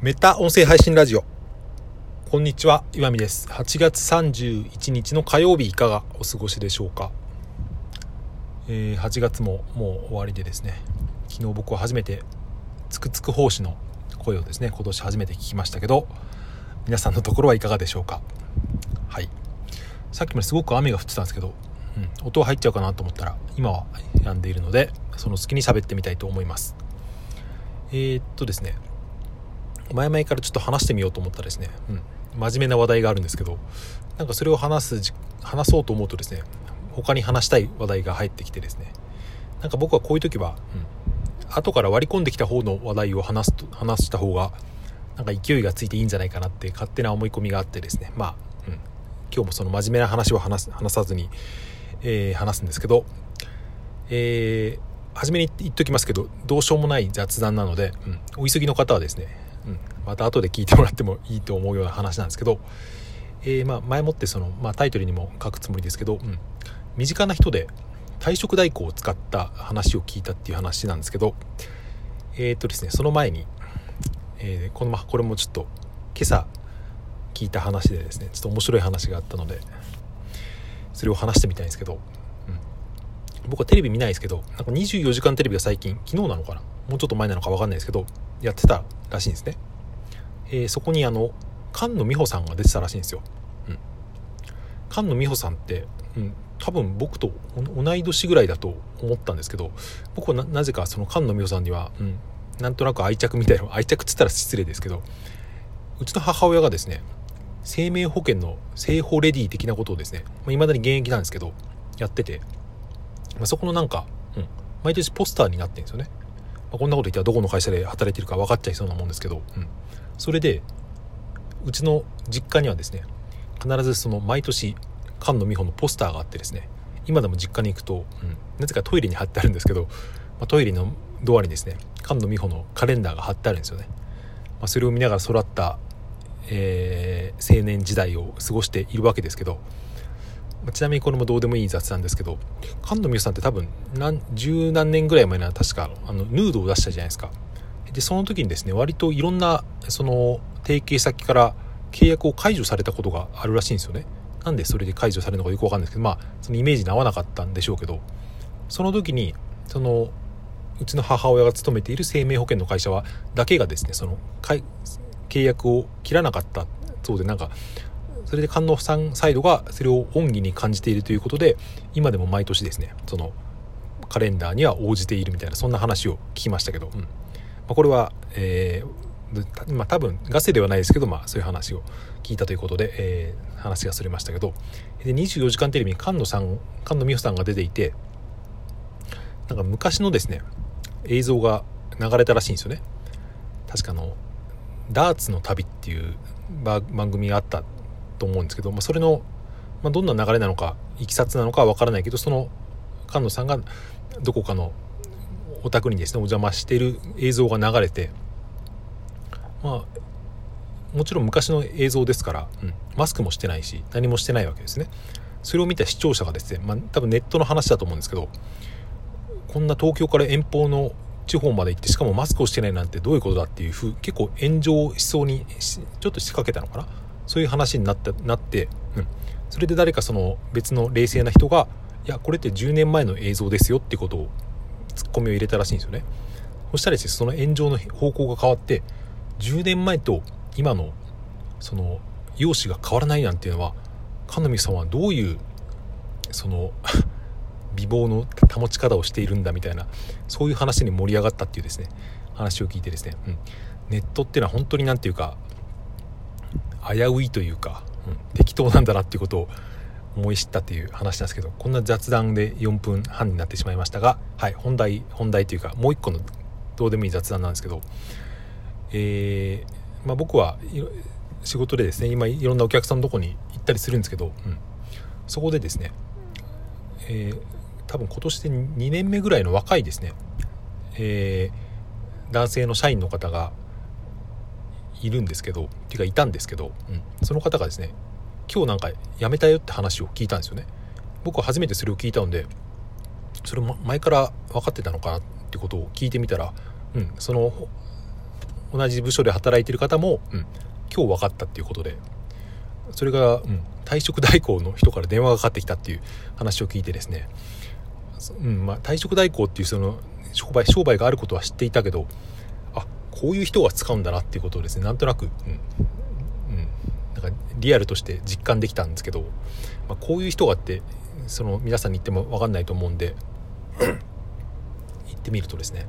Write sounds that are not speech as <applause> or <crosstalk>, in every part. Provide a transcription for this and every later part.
メタ音声配信ラジオ。こんにちは岩見です。8月31日の火曜日いかがお過ごしでしょうか、えー、8月ももう終わりでですね。昨日僕は初めてつくつく奉仕の声をですね今年初めて聞きましたけど皆さんのところはいかがでしょうか？はい。さっきまですごく雨が降ってたんですけど、うん、音入っちゃうかなと思ったら今は止んでいるのでその隙に喋ってみたいと思います。えー、っとですね前々からちょっと話してみようと思ったですね、うん、真面目な話題があるんですけどなんかそれを話す話そうと思うとですね他に話したい話題が入ってきてですねなんか僕はこういう時は、うん、後から割り込んできた方の話題を話すと話した方がなんか勢いがついていいんじゃないかなって勝手な思い込みがあってですねまあ、うん、今日もその真面目な話を話す話さずに、えー、話すんですけど、えー、初めに言っときますけどどうしようもない雑談なので、うん、お急ぎの方はですね、また後で聞いてもらってもいいと思うような話なんですけど、えー、ま前もってその、まあ、タイトルにも書くつもりですけど、うん、身近な人で退職代行を使った話を聞いたっていう話なんですけどえっ、とですねその前に、えー、このまこれもちょっと今朝聞いた話でですねちょっと面白い話があったのでそれを話してみたいんですけど、うん、僕はテレビ見ないですけどなんか24時間テレビが最近昨日なのかな？もうちょっと前なのか分かんないですけどやってたらしいんですね、えー、そこにあの菅野美穂さんが出てたらしいんですよ、うん、菅野美穂さんって、うん、多分僕と同い年ぐらいだと思ったんですけど僕はなぜかその菅野美穂さんには、うん、なんとなく愛着みたいな <laughs> 愛着っつったら失礼ですけどうちの母親がですね生命保険の生保レディ的なことをですねいまだに現役なんですけどやってて、まあ、そこのなんか、うん、毎年ポスターになってるんですよね、まあ、こんなこと言ったらどこの会社で働いてるか分かっちゃいそうなもんですけど、うん、それでうちの実家にはですね必ずその毎年菅野美穂のポスターがあってですね今でも実家に行くと、うん、なぜかトイレに貼ってあるんですけど、まあ、トイレのドアにですね菅野美穂のカレンダーが貼ってあるんですよね、まあ、それを見ながら育ったえー、青年時代を過ごしているわけですけどまあちなみにこれもどうでもいい雑談ですけど菅野美穂さんって多分何十何年ぐらい前には確かあのヌードを出したじゃないですか。でその時にですね割といろんなその提携先から契約を解除されたことがあるらしいんですよね。なんでそれで解除されるのかよくわかんないですけどまあそのイメージに合わなかったんでしょうけどその時にそのうちの母親が勤めている生命保険の会社はだけがですねその契約を切らなかったそうでなんかそれで菅野さんサイドがそれを恩義に感じているということで今でも毎年ですねそのカレンダーには応じているみたいなそんな話を聞きましたけど、うん。まあ、これは、えー、まあ、多分ガセではないですけど、まあ、そういう話を聞いたということで、えー、話がそれましたけどで24時間テレビに菅野さん菅野美穂さんが出ていてなんか昔のですね映像が流れたらしいんですよね。確かのダーツの旅っていう番組があったと思うんですけど、まあ、それの、まあ、どんな流れなのかいきさつなのかは分からないけどその菅野さんがどこかのお宅にですねお邪魔してる映像が流れてまあもちろん昔の映像ですから、うん、マスクもしてないし何もしてないわけですね。それを見た視聴者がですね、まあ、多分ネットの話だと思うんですけどこんな東京から遠方の地方まで行ってしかもマスクをしてないなんてどういうことだっていうふう結構炎上しそうにちょっと仕掛けたのかな？そういう話になってなって、うん、それで誰かその別の冷静な人がいやこれって10年前の映像ですよってことをツッコミを入れたらしいんですよね。そしたらですねその炎上の方向が変わって10年前と今のその容姿が変わらないなんていうのは神野さんはどういうその <laughs> 美貌の保ち方をしているんだみたいなそういう話に盛り上がったっていうですね話を聞いてですね、うん、ネットっていうのは本当に何て言うか危ういというか、うん、適当なんだなっていうことを思い知ったっていう話なんですけどこんな雑談で4分半になってしまいましたがはい本題本題というかもう一個のどうでもいい雑談なんですけどえー、まあ、僕は仕事でですね今いろんなお客さんのとこに行ったりするんですけど、うん、そこでですね、えー多分今年で2年目ぐらいの若いですね、えー、男性の社員の方がいるんですけどっていうかいたんですけど、うん、その方がですね今日なんか辞めたよって話を聞いたんですよね。僕は初めてそれを聞いたのでそれ前から分かってたのかなってことを聞いてみたら、うん、その同じ部署で働いてる方も、うん、今日分かったっていうことでそれが、うん、退職代行の人から電話がかかってきたっていう話を聞いてですね、うんまあ、退職代行っていうその商売商売があることは知っていたけどあこういう人が使うんだなっていうことをですねなんとなく、うん、なんかリアルとして実感できたんですけど、まあ、こういう人がってその皆さんに言っても分かんないと思うんで <clears throat> 言ってみるとですね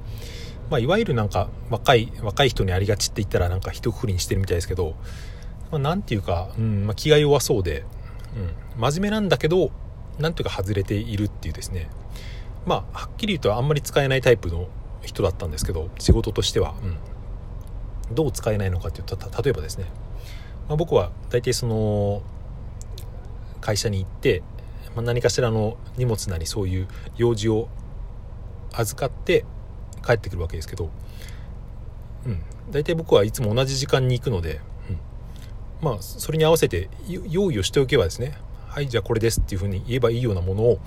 まあ、いわゆるなんか若い若い人にありがちって言ったらなんか一括りにしてるみたいですけど、まあ、ていうか、うんまあ、気が弱そうで、うん、真面目なんだけどなんていうか外れているっていうですね。まあはっきり言うとあんまり使えないタイプの人だったんですけど仕事としては、うん、どう使えないのかっていうと例えばですね、まあ、僕は大体その会社に行って、まあ、何かしらの荷物なりそういう用事を預かって帰ってくるわけですけど、うん、大体僕はいつも同じ時間に行くので、うん、まあそれに合わせて用意をしておけばですねはいじゃあこれですっていうふうに言えばいいようなものを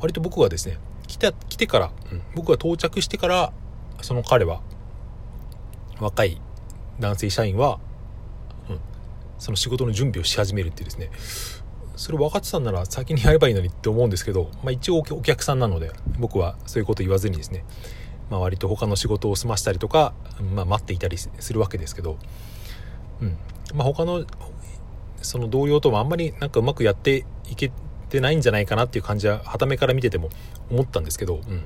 割と僕はですね来た来てから、うん、僕が到着してからその彼は若い男性社員は、その仕事の準備をし始めるっていうですね。それ分かってたんなら先にやればいいのにって思うんですけど、まあ、一応お客さんなので僕はそういうこと言わずにですね。まあ、割と他の仕事を済ましたりとか、まあ、待っていたりするわけですけど、うん。まあ、他のその同僚ともあんまりなんかうまくやっていけてないんじゃないかなっていう感じははためから見てても思ったんですけど、うん、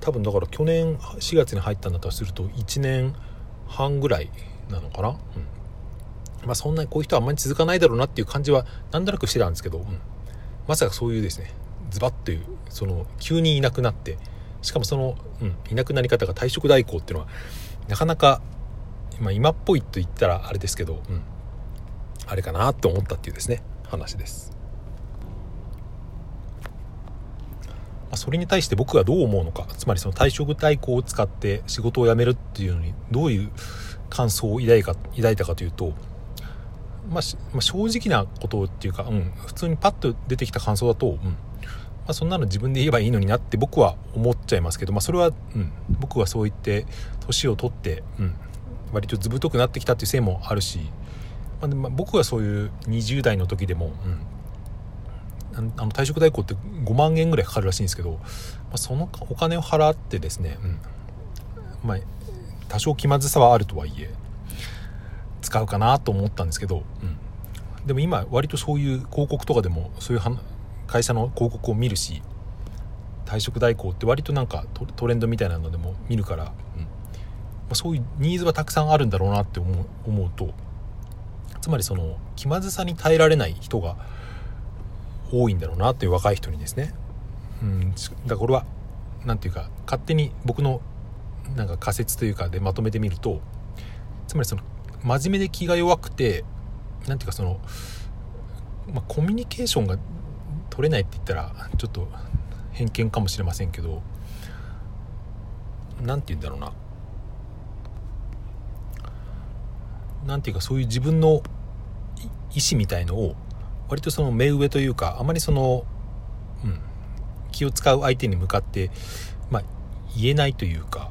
多分だから去年4月に入ったんだとすると1年半ぐらいなのかな、うん。まあ、そんなにこういう人はあんまり続かないだろうなっていう感じはなんとなくしてたんですけど、うん、まさかそういうですねズバッというその急にいなくなってしかもその、うん、いなくなり方が退職代行っていうのはなかなか、まあ、今っぽいと言ったらあれですけど、うん、あれかなと思ったっていうですね話です。まあ、それに対して僕がどう思うのかつまりその退職代行を使って仕事を辞めるっていうのにどういう感想を抱いか抱いたかというと、まあ、まあ、正直なことっていうか、うん、普通にパッと出てきた感想だと、うん。まあ、そんなの自分で言えばいいのになって僕は思っちゃいますけど、まあ、それは、うん、僕はそう言って年を取って、うん、割と図太くなってきたっていうせいもあるし、まあ、でまあ、僕はそういう20代の時でも、うん、あの退職代行って5万円ぐらいかかるらしいんですけど、まあ、そのお金を払ってですね、うん。まあ、多少気まずさはあるとはいえ使うかなと思ったんですけど、うん、でも今割とそういう広告とかでもそういう会社の広告を見るし退職代行って割となんかトレンドみたいなのでも見るから、うん。まあ、そういうニーズはたくさんあるんだろうなって思う思うとつまりその気まずさに耐えられない人が多いんだろうなっていう若い人にですね、うん、だこれは何て言うか勝手に僕のなんか仮説というかでまとめてみるとつまりその真面目で気が弱くて何て言うかその、まあ、コミュニケーションが取れないって言ったらちょっと偏見かもしれませんけど何て言うんだろうな。何て言うかそういう自分の意思みたいのを割とその目上というかあまりその、うん、気を使う相手に向かって、まあ、言えないというか、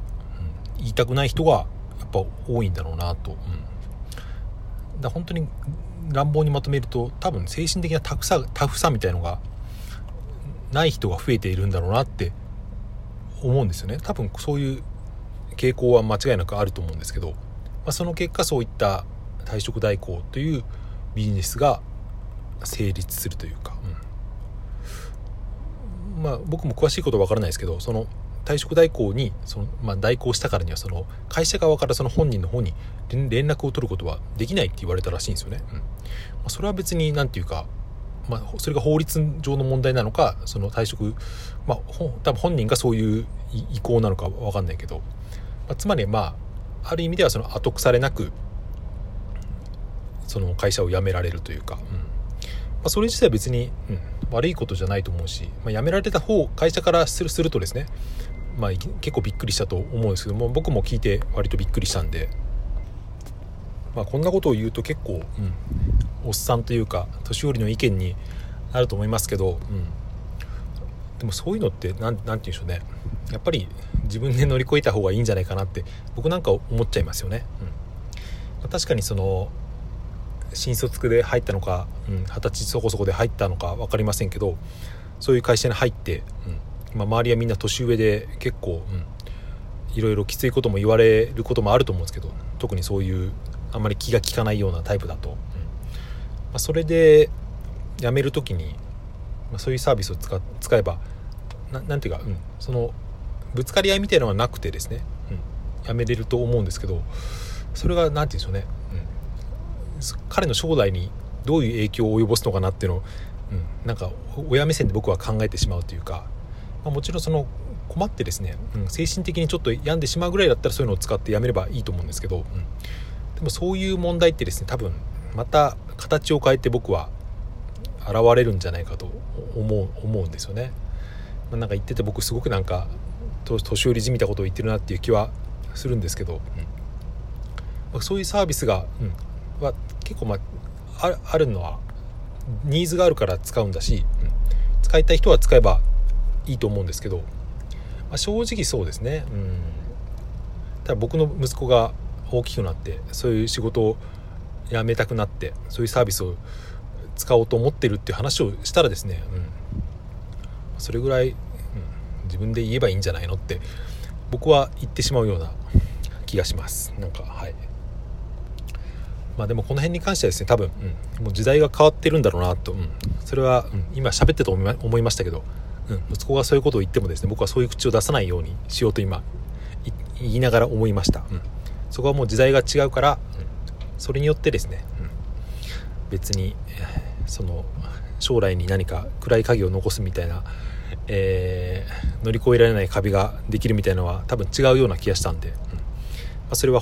うん、言いたくない人がやっぱ多いんだろうなと、うん、だ本当に乱暴にまとめると多分精神的なタフさタフさみたいのがない人が増えているんだろうなって思うんですよね。多分そういう傾向は間違いなくあると思うんですけど、まあ、その結果そういった退職代行というビジネスが成立するというか、うん、まあ僕も詳しいことは分からないですけどその退職代行にその、まあ、代行したからにはその会社側からその本人の方に連絡を取ることはできないって言われたらしいんですよね。うん。まあ、それは別に何て言うかまあ、それが法律上の問題なのかその退職、まあ、多分本人がそういう意向なのか分かんないけど、まあ、つまりまあある意味ではその後腐れなくその会社を辞められるというか、うん。まあ、それ自体は別に、うん、悪いことじゃないと思うし、まあ、辞められた方会社からするするとですね、まあ、結構びっくりしたと思うんですけども僕も聞いて割とびっくりしたんで。まあ、こんなことを言うと結構、うん、おっさんというか年寄りの意見になると思いますけど、うん、でもそういうのって何て言うんでしょうねやっぱり自分で乗り越えた方がいいんじゃないかなって僕なんか思っちゃいますよね。うん確かにその新卒で入ったのか二十、うん、歳そこそこで入ったのか分かりませんけどそういう会社に入って、うんまあ、周りはみんな年上で結構、うん、いろいろきついことも言われることもあると思うんですけど特にそういうあんまり気が利かないようなタイプだと、うん。まあ、それで辞める時に、まあ、そういうサービスを使使えば何ていうか、うん、そのぶつかり合いみたいなのはなくてですね、うん、辞めれると思うんですけどそれが何て言うんでしょうね、うん、彼の将来にどういう影響を及ぼすのかなっていうのを、うん、なんか親目線で僕は考えてしまうというか、まあ、もちろんその困ってですね、うん、精神的にちょっと病んでしまうぐらいだったらそういうのを使ってやめればいいと思うんですけど、うん、でもそういう問題ってですね多分また形を変えて僕は現れるんじゃないかと思う思うんですよね。まあ、なんか言ってて僕すごくなんか年寄りじみたことを言ってるなっていう気はするんですけど、うん。まあ、そういうサービスが、うん、は結構、まあ、あるのはニーズがあるから使うんだし、うん、使いたい人は使えばいいと思うんですけど、まあ、正直そうですね、うん、ただ僕の息子が大きくなってそういう仕事を辞めたくなってそういうサービスを使おうと思ってるっていう話をしたらですね、うん、それぐらい、うん、自分で言えばいいんじゃないのって僕は言ってしまうような気がします。なんかはい。まあでもこの辺に関してはですね多分、うん、もう時代が変わってるんだろうなと、うん、それは、うん、今喋ってと思いましたけど、うん、息子がそういうことを言ってもですね僕はそういう口を出さないようにしようと今言いながら思いました、うん、そこはもう時代が違うから、うん、それによってですね、うん、別にその将来に何か暗い影を残すみたいな、えー、乗り越えられない壁ができるみたいなのは多分違うような気がしたんで、うん。まあ、それは